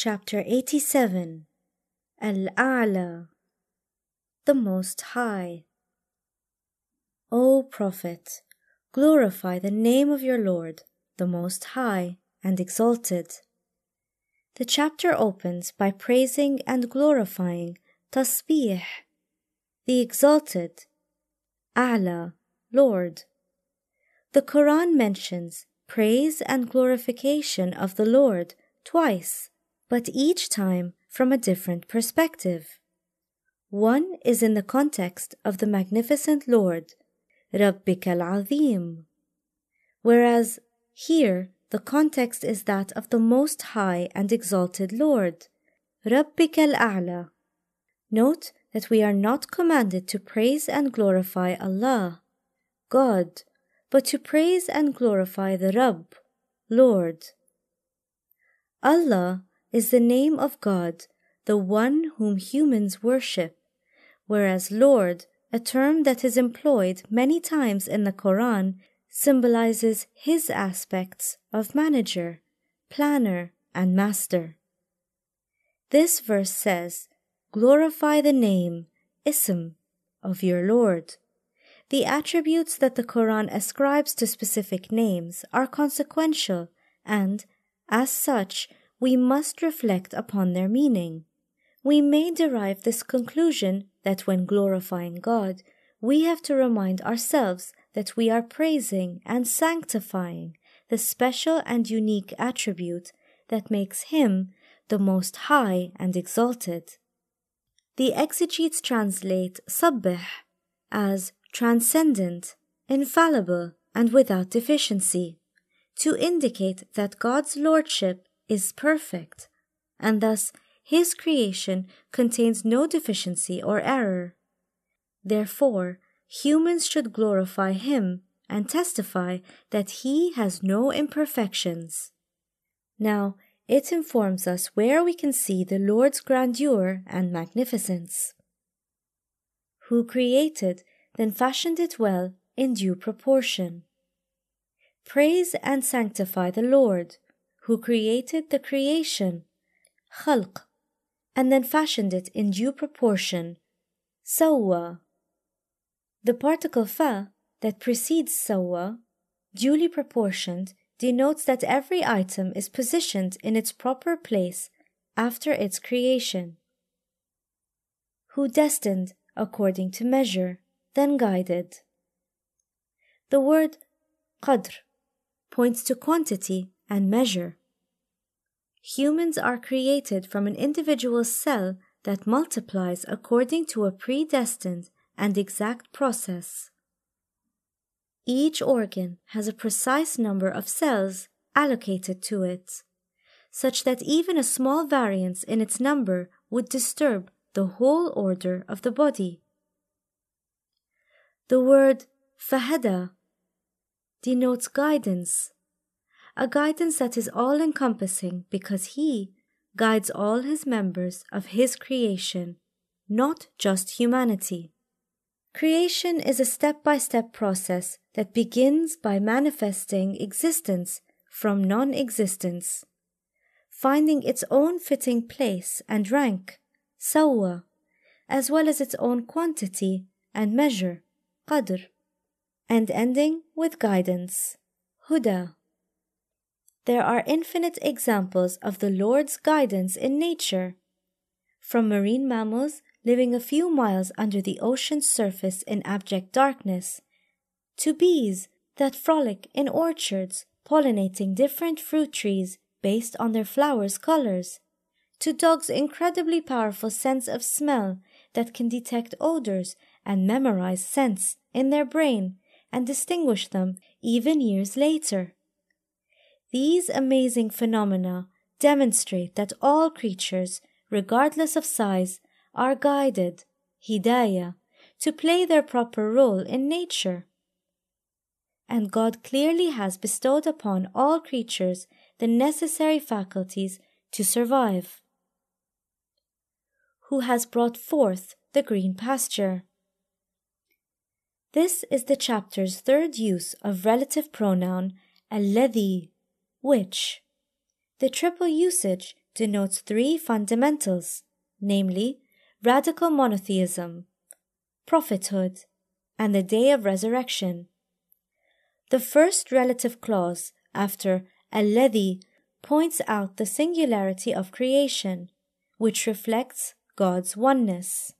Chapter 87 Al-A'la The Most High O Prophet, glorify the name of your Lord, the Most High and Exalted. The chapter opens by praising and glorifying Tasbih, the Exalted, A'la, Lord. The Quran mentions praise and glorification of the Lord twice, but each time from a different perspective. One is in the context of the magnificent Lord, Rabbik al-Azim, whereas here the context is that of the Most High and Exalted Lord, Rabbik al-A'la. Note that we are not commanded to praise and glorify Allah, God, but to praise and glorify the Rabb, Lord. Allah is the name of God, the one whom humans worship, whereas Lord, a term that is employed many times in the Quran, symbolizes his aspects of manager, planner, and master. This verse says, Glorify the name, ism, of your Lord. The attributes that the Quran ascribes to specific names are consequential and, as such, we must reflect upon their meaning. We may derive this conclusion that when glorifying God, we have to remind ourselves that we are praising and sanctifying the special and unique attribute that makes Him the Most High and Exalted. The exegetes translate Sabbih as transcendent, infallible, and without deficiency, to indicate that God's Lordship is perfect, and thus His creation contains no deficiency or error. Therefore, humans should glorify Him and testify that He has no imperfections. Now, it informs us where we can see the Lord's grandeur and magnificence. Who created then fashioned it well in due proportion. Praise and sanctify the Lord, who created the creation, khalq, and then fashioned it in due proportion, sawwa. The particle fa that precedes sawwa, duly proportioned, denotes that every item is positioned in its proper place after its creation. Who destined according to measure then guided. The word qadr points to quantity and measure. Humans are created from an individual cell that multiplies according to a predestined and exact process. Each organ has a precise number of cells allocated to it, such that even a small variance in its number would disturb the whole order of the body. The word fahada denotes guidance, a guidance that is all encompassing because He guides all His members of His creation, not just humanity. Creation is a step by step process that begins by manifesting existence from non existence, finding its own fitting place and rank, sawa, as well as its own quantity and measure qadr, and ending with guidance, huda. There are infinite examples of the Lord's guidance in nature, from marine mammals living a few miles under the ocean's surface in abject darkness, to bees that frolic in orchards pollinating different fruit trees based on their flowers' colors, to dogs' incredibly powerful sense of smell that can detect odors and memorize scents in their brain and distinguish them even years later. These amazing phenomena demonstrate that all creatures, regardless of size, are guided, hidayah, to play their proper role in nature. And God clearly has bestowed upon all creatures the necessary faculties to survive. Who has brought forth the green pasture? This is the chapter's third use of relative pronoun alladhi, which. The triple usage denotes three fundamentals, namely radical monotheism, prophethood, and the day of resurrection. The first relative clause after alladhi points out the singularity of creation, which reflects God's oneness.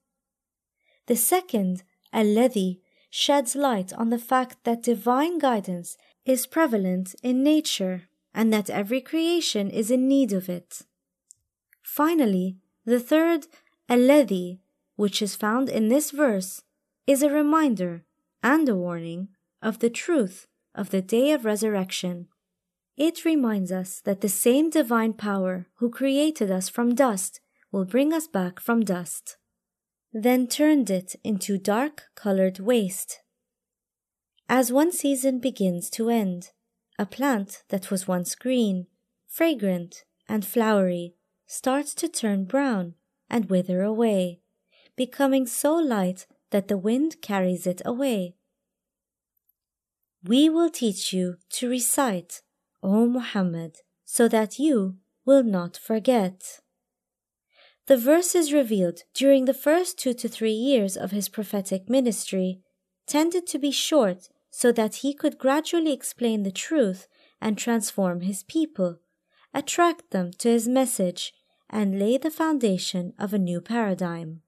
The second, alladhi, sheds light on the fact that divine guidance is prevalent in nature and that every creation is in need of it. Finally, the third, alladhi, which is found in this verse, is a reminder and a warning of the truth of the day of resurrection. It reminds us that the same divine power who created us from dust will bring us back from dust. Then turned it into dark colored waste. As one season begins to end, a plant that was once green, fragrant, and flowery starts to turn brown and wither away, becoming so light that the wind carries it away. We will teach you to recite, O Muhammad, so that you will not forget. The verses revealed during the first two to three years of his prophetic ministry tended to be short so that he could gradually explain the truth and transform his people, attract them to his message, and lay the foundation of a new paradigm.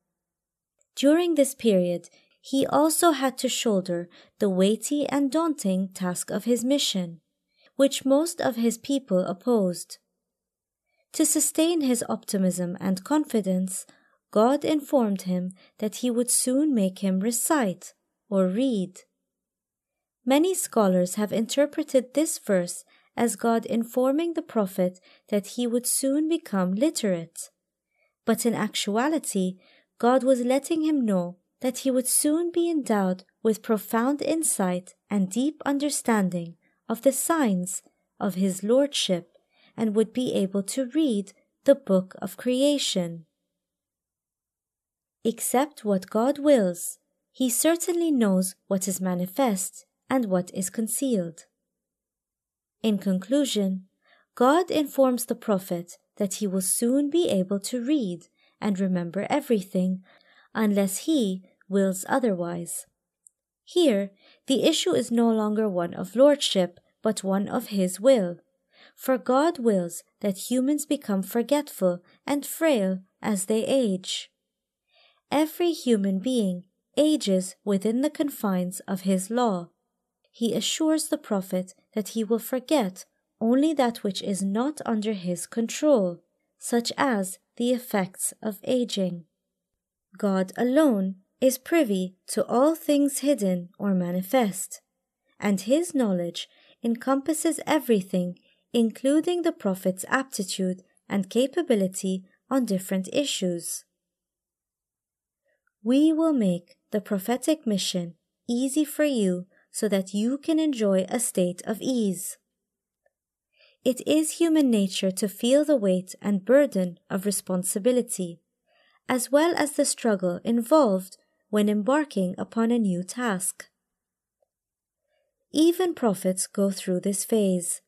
During this period, he also had to shoulder the weighty and daunting task of his mission, which most of his people opposed. To sustain his optimism and confidence, God informed him that he would soon make him recite or read. Many scholars have interpreted this verse as God informing the prophet that he would soon become literate. But in actuality, God was letting him know that he would soon be endowed with profound insight and deep understanding of the signs of his lordship and would be able to read the book of creation. Except what God wills, he certainly knows what is manifest and what is concealed. In conclusion, God informs the prophet that he will soon be able to read and remember everything unless he wills otherwise. Here, the issue is no longer one of lordship, but one of his will. For God wills that humans become forgetful and frail as they age. Every human being ages within the confines of his law. He assures the prophet that he will forget only that which is not under his control, such as the effects of aging. God alone is privy to all things hidden or manifest, and his knowledge encompasses everything, including the prophet's aptitude and capability on different issues. We will make the prophetic mission easy for you so that you can enjoy a state of ease. It is human nature to feel the weight and burden of responsibility, as well as the struggle involved when embarking upon a new task. Even prophets go through this phase.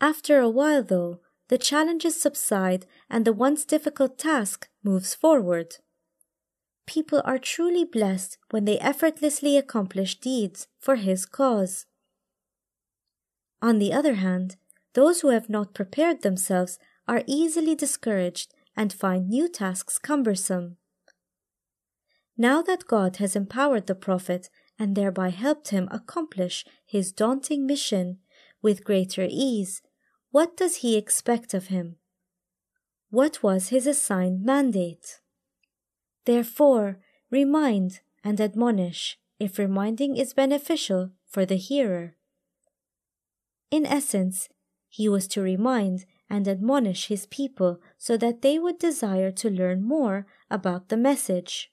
After a while, though, the challenges subside and the once difficult task moves forward. People are truly blessed when they effortlessly accomplish deeds for His cause. On the other hand, those who have not prepared themselves are easily discouraged and find new tasks cumbersome. Now that God has empowered the prophet and thereby helped him accomplish his daunting mission with greater ease, what does he expect of him? What was his assigned mandate? Therefore, remind and admonish if reminding is beneficial for the hearer. In essence, he was to remind and admonish his people so that they would desire to learn more about the message.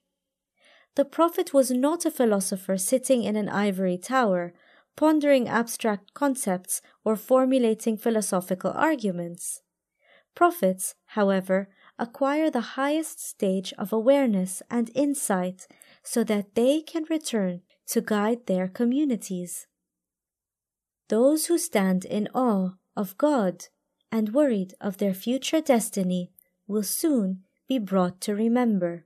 The Prophet was not a philosopher sitting in an ivory tower, pondering abstract concepts or formulating philosophical arguments. Prophets, however, acquire the highest stage of awareness and insight so that they can return to guide their communities. Those who stand in awe of God and worried of their future destiny will soon be brought to remember.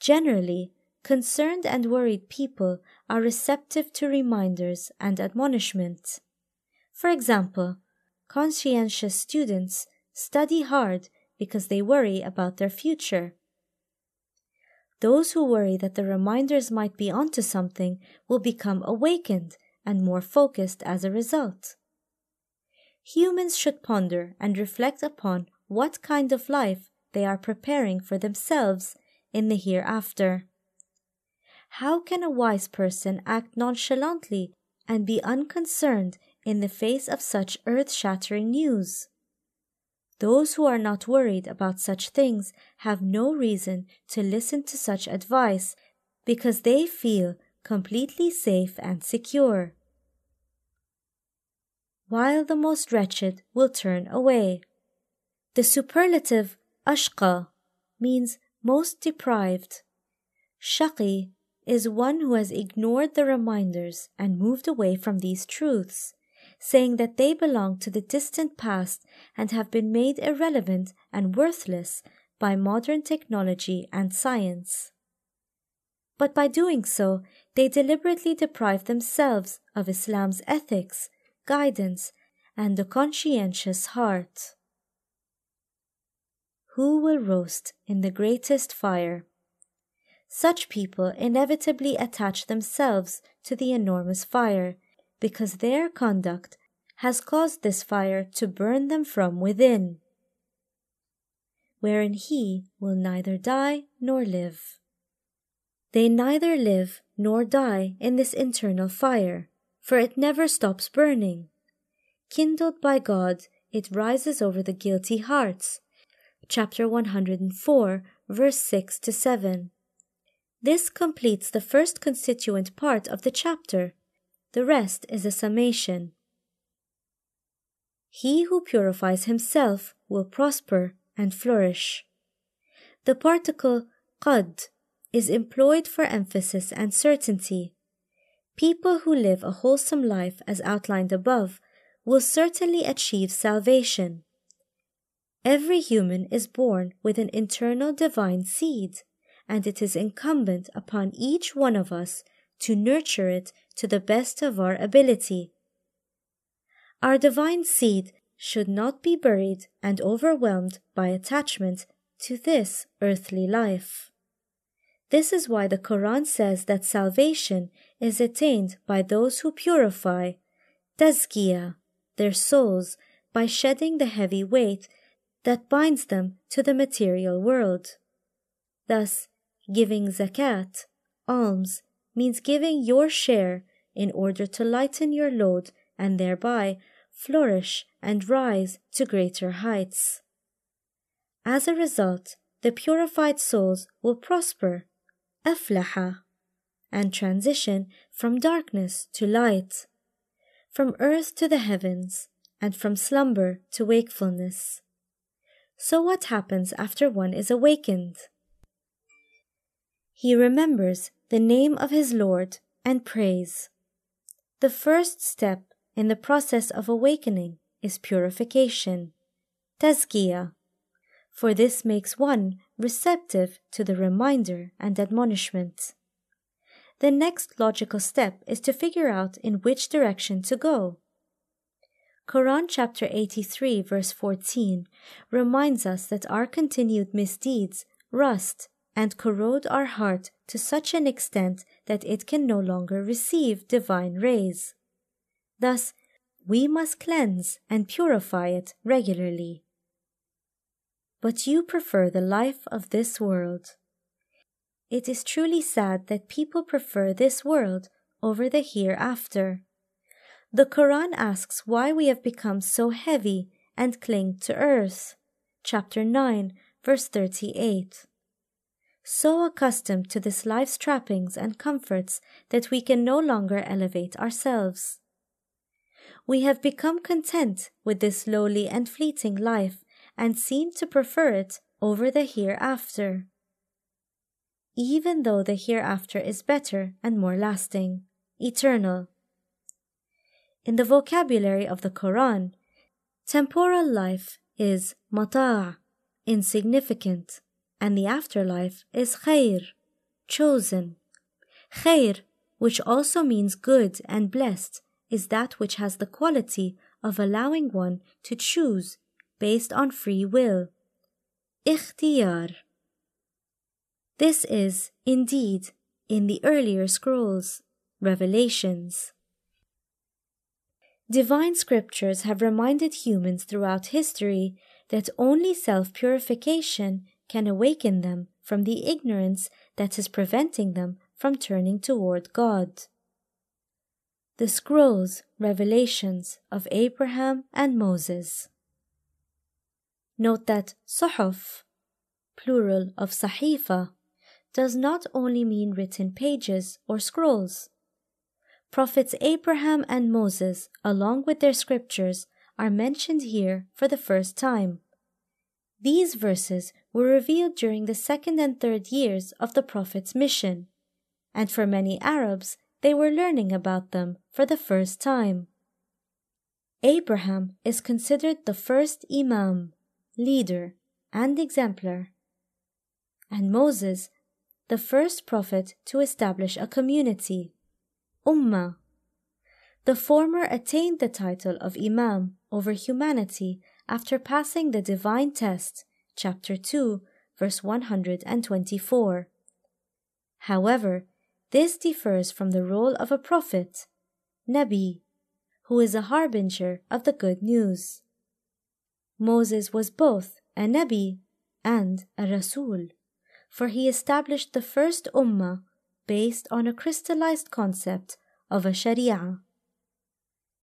Generally, concerned and worried people are receptive to reminders and admonishment. For example, conscientious students study hard because they worry about their future. Those who worry that the reminders might be onto something will become awakened and more focused as a result. Humans should ponder and reflect upon what kind of life they are preparing for themselves in the hereafter. How can a wise person act nonchalantly and be unconcerned in the face of such earth shattering news? Those who are not worried about such things have no reason to listen to such advice because they feel completely safe and secure. While the most wretched will turn away. The superlative ashqa means most deprived. Shaqi is one who has ignored the reminders and moved away from these truths, saying that they belong to the distant past and have been made irrelevant and worthless by modern technology and science. But by doing so, they deliberately deprive themselves of Islam's ethics, guidance, and a conscientious heart. Who will roast in the greatest fire? Such people inevitably attach themselves to the enormous fire because their conduct has caused this fire to burn them from within, wherein he will neither die nor live. They neither live nor die in this internal fire, for it never stops burning. Kindled by God, it rises over the guilty hearts. Chapter 104, verse 6 to 7. This completes the first constituent part of the chapter. The rest is a summation. He who purifies himself will prosper and flourish. The particle qad is employed for emphasis and certainty. People who live a wholesome life as outlined above will certainly achieve salvation. Every human is born with an internal divine seed and it is incumbent upon each one of us to nurture it to the best of our ability. Our divine seed should not be buried and overwhelmed by attachment to this earthly life. This is why the Quran says that salvation is attained by those who purify, tazkiyah, their souls by shedding the heavy weight that binds them to the material world. Thus, Giving zakat, alms, means giving your share in order to lighten your load and thereby flourish and rise to greater heights. As a result, the purified souls will prosper, aflaha, and transition from darkness to light, from earth to the heavens, and from slumber to wakefulness. So, what happens after one is awakened? he remembers the name of his Lord and praise. The first step in the process of awakening is purification, tazkiyah, for this makes one receptive to the reminder and admonishment. The next logical step is to figure out in which direction to go. Quran chapter 83 verse 14 reminds us that our continued misdeeds rust and corrode our heart to such an extent that it can no longer receive divine rays. Thus, we must cleanse and purify it regularly. But you prefer the life of this world. It is truly sad that people prefer this world over the hereafter. The Quran asks why we have become so heavy and cling to earth. Chapter 9, verse 38 so accustomed to this life's trappings and comforts that we can no longer elevate ourselves. We have become content with this lowly and fleeting life and seem to prefer it over the hereafter. Even though the hereafter is better and more lasting, eternal. In the vocabulary of the Quran, temporal life is mata', insignificant, and the afterlife is khair, chosen. Khair, which also means good and blessed, is that which has the quality of allowing one to choose based on free will. Ikhtiyar. This is, indeed, in the earlier scrolls, revelations. Divine scriptures have reminded humans throughout history that only self purification can awaken them from the ignorance that is preventing them from turning toward God. The scrolls, revelations of Abraham and Moses. Note that suhuf, plural of sahifa, does not only mean written pages or scrolls. Prophets Abraham and Moses, along with their scriptures, are mentioned here for the first time. These verses were revealed during the second and third years of the Prophet's mission, and for many Arabs, they were learning about them for the first time. Abraham is considered the first Imam, leader, and exemplar, and Moses the first prophet to establish a community, Ummah. The former attained the title of Imam over humanity after passing the divine test, chapter 2, verse 124. However, this differs from the role of a prophet, Nabi, who is a harbinger of the good news. Moses was both a Nabi and a Rasul for he established the first ummah based on a crystallized concept of a sharia.